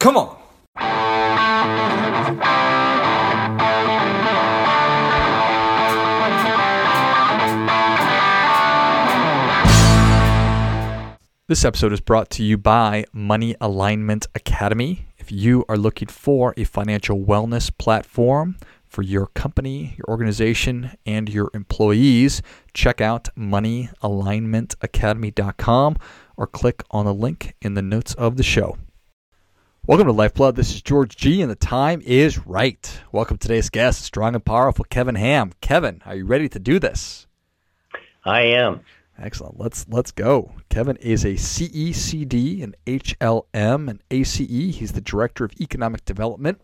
Come on. This episode is brought to you by Money Alignment Academy. If you are looking for a financial wellness platform for your company, your organization, and your employees, check out moneyalignmentacademy.com or click on the link in the notes of the show. Welcome to Lifeblood. This is George G, and the time is right. Welcome to today's guest, strong and powerful Kevin Ham. Kevin, are you ready to do this? I am. Excellent. Let's let's go. Kevin is a CECD, an HLM, an ACE. He's the director of economic development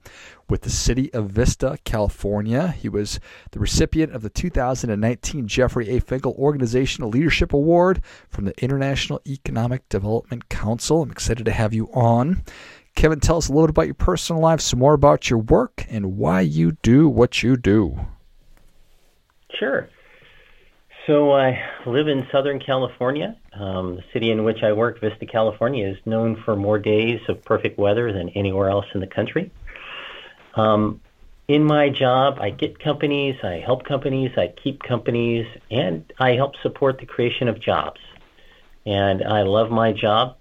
with the City of Vista, California. He was the recipient of the 2019 Jeffrey A. Finkle Organizational Leadership Award from the International Economic Development Council. I'm excited to have you on. Kevin, tell us a little bit about your personal life, some more about your work, and why you do what you do. Sure. So I live in Southern California. Um, the city in which I work, Vista, California, is known for more days of perfect weather than anywhere else in the country. Um, in my job, I get companies, I help companies, I keep companies, and I help support the creation of jobs. And I love my job.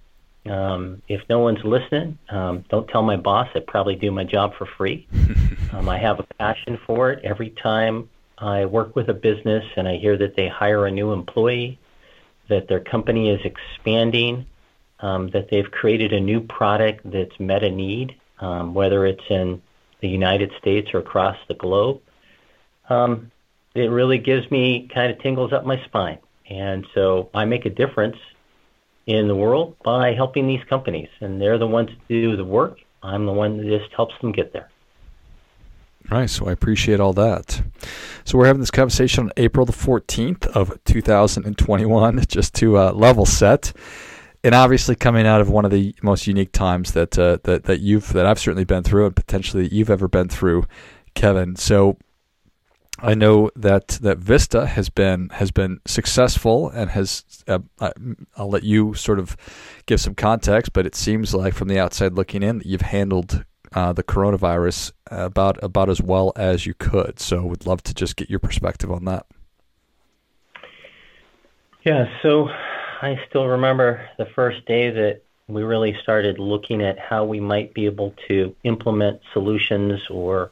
Um, if no one's listening, um, don't tell my boss. I probably do my job for free. um, I have a passion for it. Every time I work with a business and I hear that they hire a new employee, that their company is expanding, um, that they've created a new product that's met a need, um, whether it's in the United States or across the globe. Um, it really gives me kind of tingles up my spine. And so I make a difference in the world by helping these companies. And they're the ones that do the work. I'm the one that just helps them get there. Right, so I appreciate all that. So we're having this conversation on April the 14th of 2021, just to uh, level set, and obviously coming out of one of the most unique times that uh, that that you've that I've certainly been through, and potentially you've ever been through, Kevin. So I know that that Vista has been has been successful and has. Uh, I'll let you sort of give some context, but it seems like from the outside looking in that you've handled uh, the coronavirus about about as well as you could. So, would love to just get your perspective on that. Yeah, so I still remember the first day that we really started looking at how we might be able to implement solutions or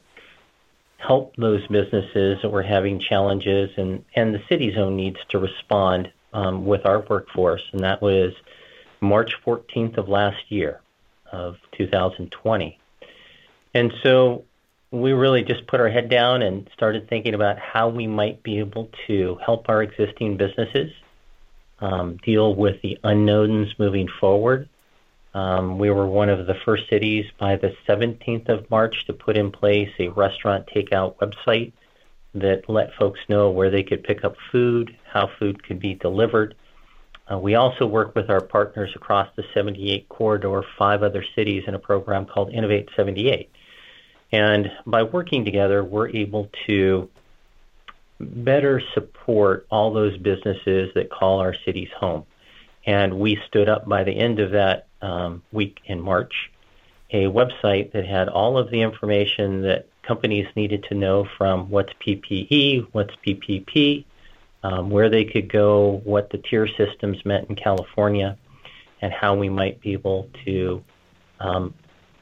help those businesses that were having challenges and, and the city's own needs to respond um, with our workforce. And that was March 14th of last year of 2020. And so we really just put our head down and started thinking about how we might be able to help our existing businesses um, deal with the unknowns moving forward. Um, we were one of the first cities by the 17th of March to put in place a restaurant takeout website that let folks know where they could pick up food, how food could be delivered. Uh, we also work with our partners across the 78 corridor, five other cities, in a program called Innovate 78. And by working together, we're able to better support all those businesses that call our cities home. And we stood up by the end of that um, week in March a website that had all of the information that companies needed to know from what's PPE, what's PPP, um, where they could go, what the tier systems meant in California, and how we might be able to um,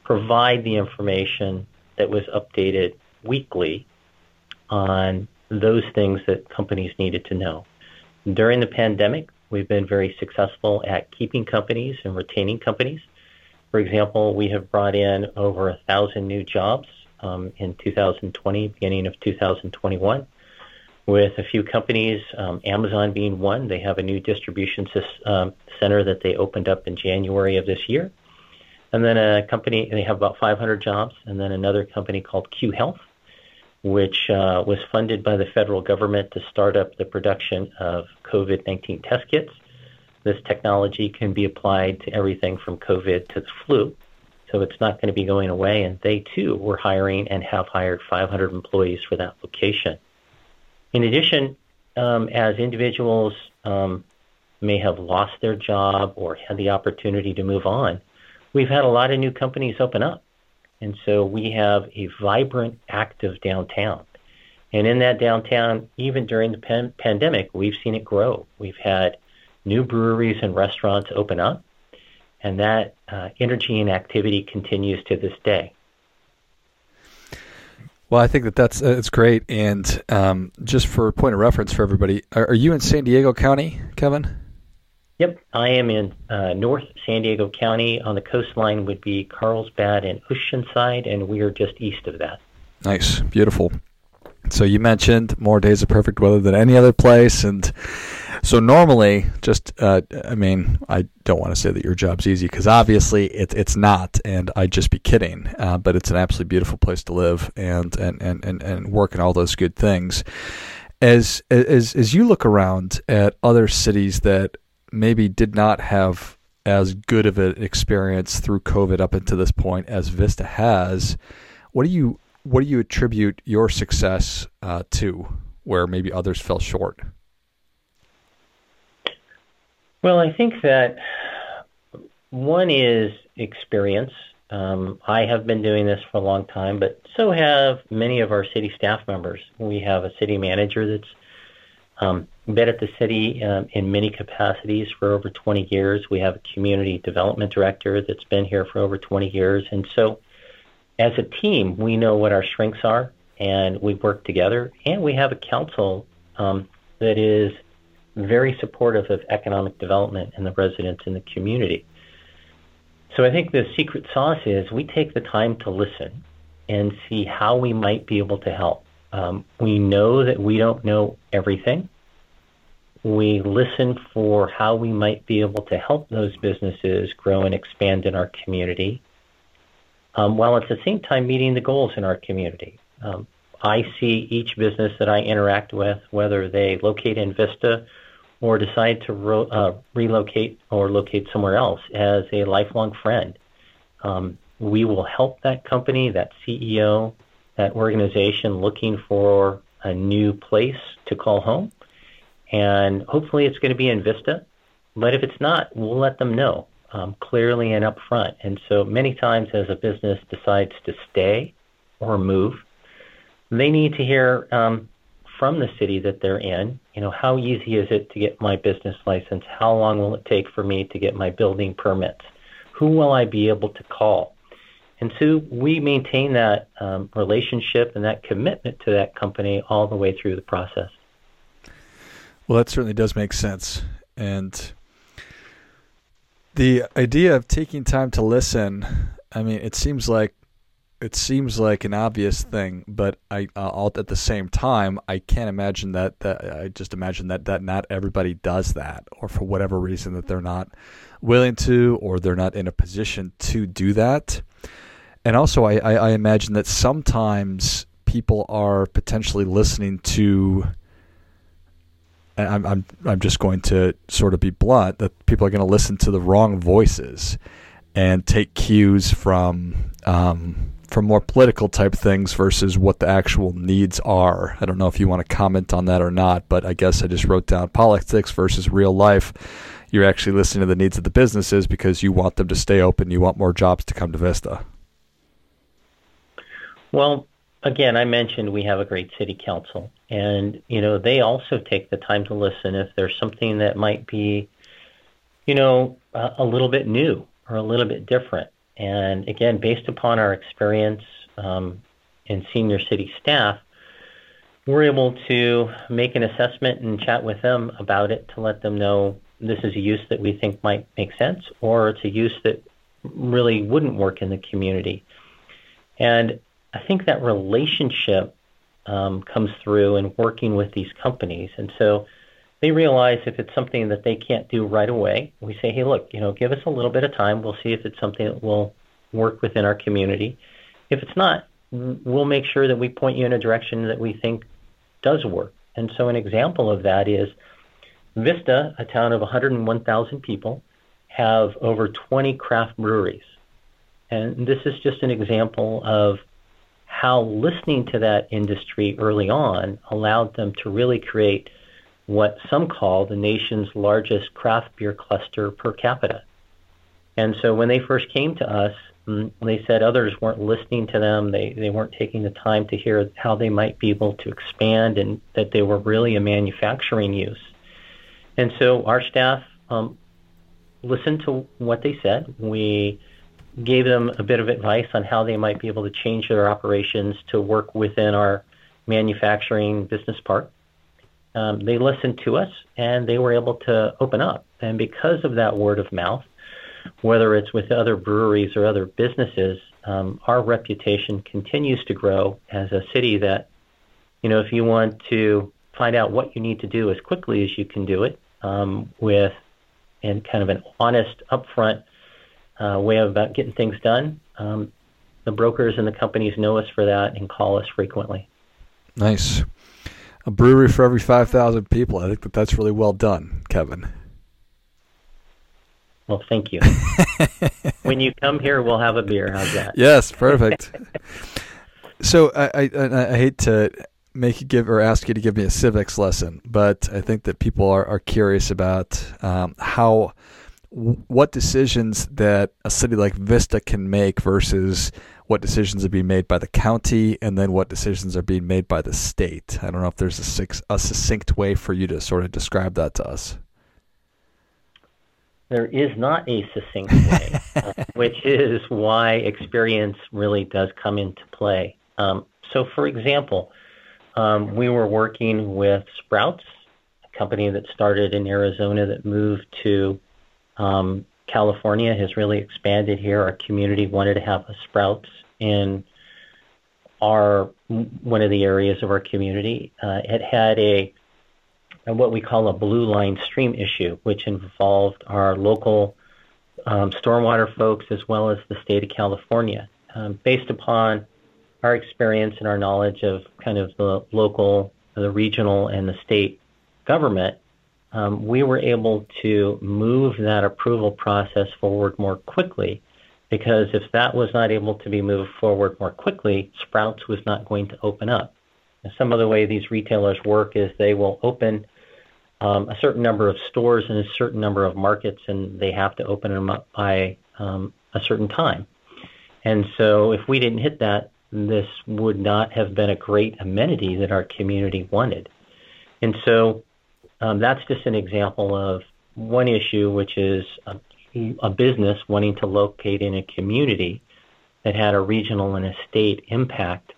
provide the information that was updated weekly on those things that companies needed to know. During the pandemic, we've been very successful at keeping companies and retaining companies. For example, we have brought in over a thousand new jobs um, in 2020, beginning of 2021, with a few companies, um, Amazon being one. They have a new distribution um, center that they opened up in January of this year. And then a company, they have about 500 jobs, and then another company called Cue Health, which uh, was funded by the federal government to start up the production of COVID 19 test kits. This technology can be applied to everything from COVID to the flu, so it's not going to be going away. And they too were hiring and have hired 500 employees for that location. In addition, um, as individuals um, may have lost their job or had the opportunity to move on, we've had a lot of new companies open up. And so we have a vibrant, active downtown. And in that downtown, even during the pan- pandemic, we've seen it grow. We've had new breweries and restaurants open up, and that uh, energy and activity continues to this day. Well, I think that that's uh, it's great, and um, just for point of reference for everybody, are, are, you in San Diego County, Kevin? Yep, I am in uh, North San Diego County. On the coastline would be Carlsbad and Oceanside, and we are just east of that. Nice, beautiful. So you mentioned more days of perfect weather than any other place, and so normally, just uh, I mean, I don't want to say that your job's easy because obviously it's it's not, and I'd just be kidding. Uh, but it's an absolutely beautiful place to live and and and and, and work and all those good things. As as as you look around at other cities that maybe did not have as good of an experience through COVID up until this point as Vista has, what do you what do you attribute your success uh, to, where maybe others fell short? Well, I think that one is experience. Um, I have been doing this for a long time, but so have many of our city staff members. We have a city manager that's um, been at the city um, in many capacities for over 20 years. We have a community development director that's been here for over 20 years. And so as a team, we know what our strengths are, and we work together. And we have a council um, that is very supportive of economic development and the residents in the community. So I think the secret sauce is we take the time to listen and see how we might be able to help. Um, we know that we don't know everything. We listen for how we might be able to help those businesses grow and expand in our community um, while at the same time meeting the goals in our community. Um, I see each business that I interact with, whether they locate in Vista or decide to ro- uh, relocate or locate somewhere else, as a lifelong friend. Um, we will help that company, that CEO, that organization looking for a new place to call home. And hopefully it's going to be in Vista. But if it's not, we'll let them know um, clearly and upfront. And so many times, as a business decides to stay or move, they need to hear um, from the city that they're in. You know, how easy is it to get my business license? How long will it take for me to get my building permits? Who will I be able to call? And so we maintain that um, relationship and that commitment to that company all the way through the process. Well, that certainly does make sense. And the idea of taking time to listen, I mean, it seems like it seems like an obvious thing, but I uh, at the same time I can't imagine that, that I just imagine that that not everybody does that, or for whatever reason that they're not willing to, or they're not in a position to do that. And also, I, I, I imagine that sometimes people are potentially listening to I'm, I'm, I'm just going to sort of be blunt that people are going to listen to the wrong voices and take cues from um, from more political type things versus what the actual needs are. I don't know if you want to comment on that or not, but I guess I just wrote down politics versus real life. You're actually listening to the needs of the businesses because you want them to stay open. You want more jobs to come to Vista. Well, again, I mentioned we have a great city council, and you know they also take the time to listen if there's something that might be, you know, a, a little bit new or a little bit different. And again, based upon our experience um, in senior city staff, we're able to make an assessment and chat with them about it to let them know this is a use that we think might make sense, or it's a use that really wouldn't work in the community. And I think that relationship um, comes through in working with these companies. And so they realize if it's something that they can't do right away, we say, hey, look, you know, give us a little bit of time. We'll see if it's something that will work within our community. If it's not, we'll make sure that we point you in a direction that we think does work. And so an example of that is Vista, a town of 101,000 people, have over 20 craft breweries. And this is just an example of how listening to that industry early on allowed them to really create what some call the nation's largest craft beer cluster per capita. And so when they first came to us, mm, they said others weren't listening to them. They they weren't taking the time to hear how they might be able to expand, and that they were really a manufacturing use. And so our staff um, listened to what they said. We gave them a bit of advice on how they might be able to change their operations to work within our manufacturing business park. Um, they listened to us and they were able to open up. And because of that word of mouth, whether it's with other breweries or other businesses, um, our reputation continues to grow as a city that, you know, if you want to find out what you need to do as quickly as you can do it um, with and kind of an honest, upfront uh, way about getting things done, um, the brokers and the companies know us for that and call us frequently. Nice. A brewery for every 5,000 people. I think that that's really well done, Kevin. Well, thank you. when you come here, we'll have a beer. How's that? Yes, perfect. so I, I, I hate to make you give or ask you to give me a civics lesson, but I think that people are, are curious about um, how what decisions that a city like Vista can make versus what decisions are being made by the county and then what decisions are being made by the state. I don't know if there's a, six, a succinct way for you to sort of describe that to us. There is not a succinct way, uh, which is why experience really does come into play. Um, so, for example, um, we were working with Sprouts, a company that started in Arizona that moved to um, California has really expanded here. Our community wanted to have a Sprouts in our one of the areas of our community. Uh, it had a, what we call a blue line stream issue, which involved our local um, stormwater folks as well as the state of California. Um, based upon our experience and our knowledge of kind of the local, the regional, and the state government, um, we were able to move that approval process forward more quickly because if that was not able to be moved forward more quickly, Sprouts was not going to open up. And some of the way these retailers work is they will open um, a certain number of stores in a certain number of markets, and they have to open them up by um, a certain time. And so, if we didn't hit that, this would not have been a great amenity that our community wanted. And so, um, that's just an example of one issue, which is a, a, business wanting to locate in a community that had a regional and a state impact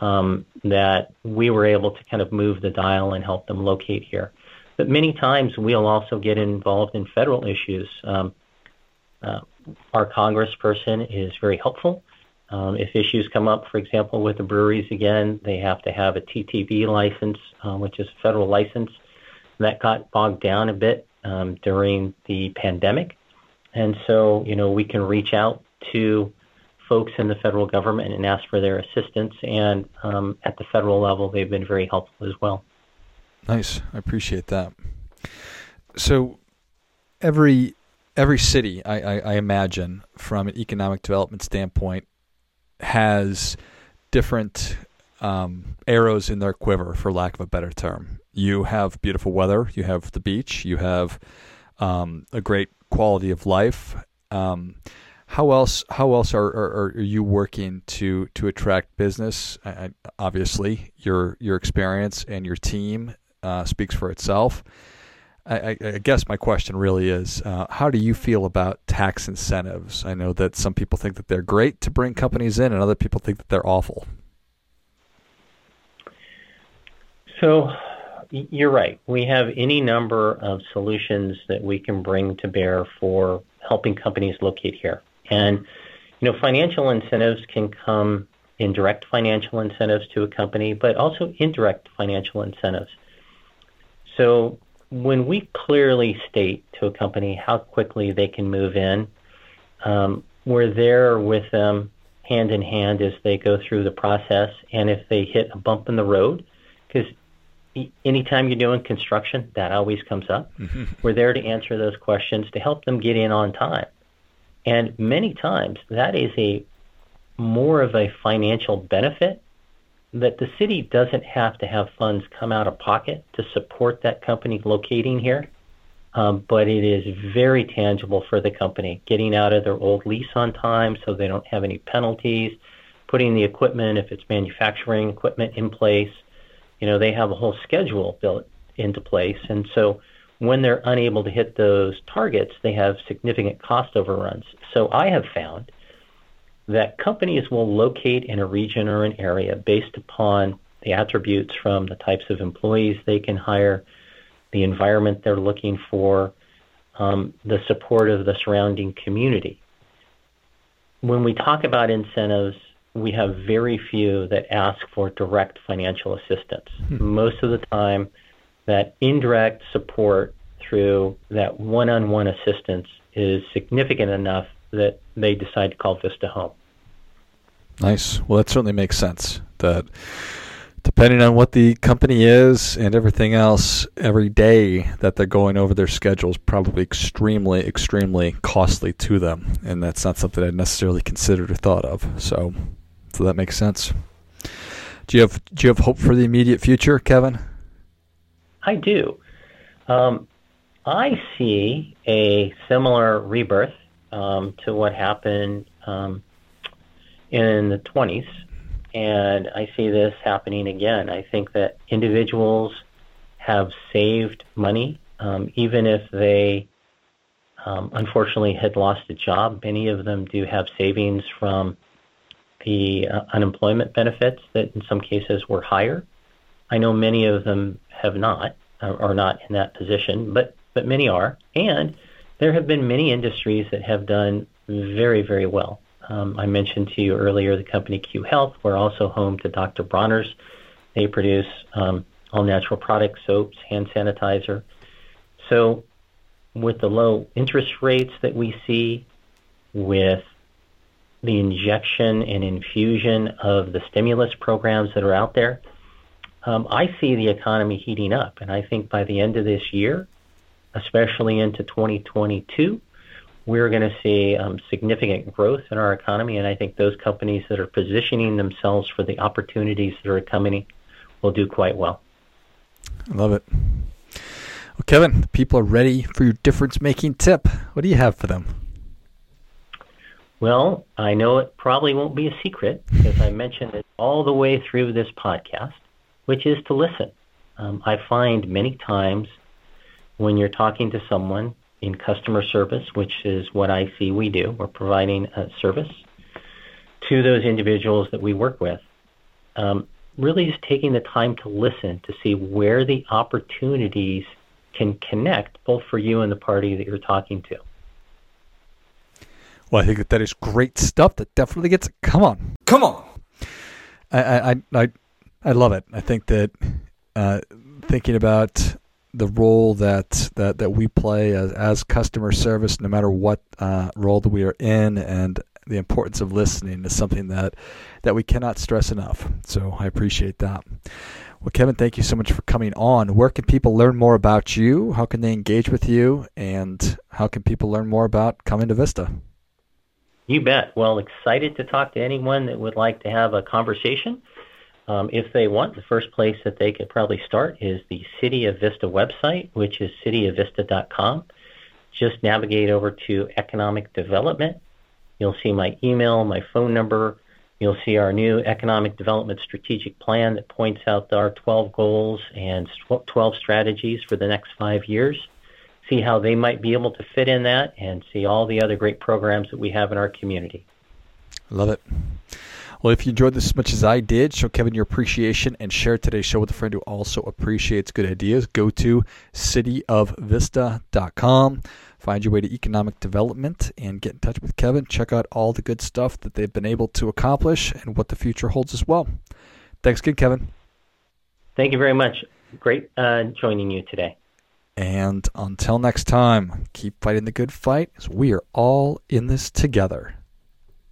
um, that we were able to kind of move the dial and help them locate here. But many times we'll also get involved in federal issues. Um, uh, our congressperson is very helpful. Um, if issues come up, for example, with the breweries again, they have to have a TTB license, uh, which is a federal license. That got bogged down a bit um, during the pandemic. And so, you know, we can reach out to folks in the federal government and ask for their assistance. And um, at the federal level, they've been very helpful as well. Nice. I appreciate that. So, every every city, I, I, I imagine, from an economic development standpoint, has different um, arrows in their quiver, for lack of a better term. You have beautiful weather, you have the beach, you have um, a great quality of life. Um, how else? How else are, are, are, you working to to attract business? I, obviously, your your experience and your team uh, speaks for itself. I, I, guess my question really is, uh, how do you feel about tax incentives? I know that some people think that they're great to bring companies in, and other people think that they're awful. So you're right. We have any number of solutions that we can bring to bear for helping companies locate here. And you know, financial incentives can come in direct financial incentives to a company, but also indirect financial incentives. So when we clearly state to a company how quickly they can move in, um, we're there with them hand in hand as they go through the process. And if they hit a bump in the road, because anytime you're doing construction, that always comes up. Mm-hmm. We're there to answer those questions to help them get in on time. And many times that is a more of a financial benefit that the city doesn't have to have funds come out of pocket to support that company locating here. um, but it is very tangible for the company. Getting out of their old lease on time so they don't have any penalties, putting the equipment, if it's manufacturing equipment, in place. You know, they have a whole schedule built into place. And so when they're unable to hit those targets, they have significant cost overruns. So I have found that companies will locate in a region or an area based upon the attributes from the types of employees they can hire, the environment they're looking for, um, the support of the surrounding community. When we talk about incentives, we have very few that ask for direct financial assistance. Hmm. Most of the time, that indirect support through that one on one assistance is significant enough that they decide to call Vista home. Nice. Well, that certainly makes sense. That depending on what the company is and everything else, every day that they're going over their schedule is probably extremely, extremely costly to them, and that's not something I'd necessarily considered or thought of. So, so that makes sense. Do you have do you have hope for the immediate future, Kevin? I do. Um, I see a similar rebirth um, to what happened um, in the 20s and I see this happening again. I think that individuals have saved money, um, even if they um, unfortunately had lost a job. Many of them do have savings from the uh, unemployment benefits that in some cases were higher. I know many of them have not, or are not in that position, but, but many are. And there have been many industries that have done very, very well. Um, I mentioned to you earlier the company Cue Health. We're also home to Dr. Bronner's. They produce um, all natural products, soaps, hand sanitizer. So, with the low interest rates that we see, with the injection and infusion of the stimulus programs that are out there, um, I see the economy heating up. And I think by the end of this year, especially into 2022, we're going to see um, significant growth in our economy, and I think those companies that are positioning themselves for the opportunities that are coming will do quite well. I love it. Well, Kevin, people are ready for your difference making tip. What do you have for them? Well, I know it probably won't be a secret because I mentioned it all the way through this podcast, which is to listen. Um, I find many times when you're talking to someone in customer service, which is what I see we do. We're providing a service to those individuals that we work with. Um, really just taking the time to listen to see where the opportunities can connect both for you and the party that you're talking to. Well, I think that that is great stuff. That definitely gets. Come on, come on. I I I I love it. I think that uh, thinking about the role that, that, that we play as, as customer service, no matter what uh, role that we are in, and the importance of listening is something that, that we cannot stress enough. So I appreciate that. Well, Kevin, thank you so much for coming on. Where can people learn more about you? How can they engage with you? And how can people learn more about coming to Vista? You bet. Well, excited to talk to anyone that would like to have a conversation. Um, if they want, the first place that they could probably start is the City of Vista website, which is cityofvista.com. Just navigate over to economic development. You'll see my email, my phone number. You'll see our new economic development strategic plan that points out our 12 goals and 12 strategies for the next five years. See how they might be able to fit in that and see all the other great programs that we have in our community. Love it. Well, if you enjoyed this as much as I did, show Kevin your appreciation and share today's show with a friend who also appreciates good ideas. Go to cityofvista.com, find your way to economic development, and get in touch with Kevin. Check out all the good stuff that they've been able to accomplish and what the future holds as well. Thanks again, Kevin. Thank you very much. Great uh, joining you today. And until next time, keep fighting the good fight as we are all in this together.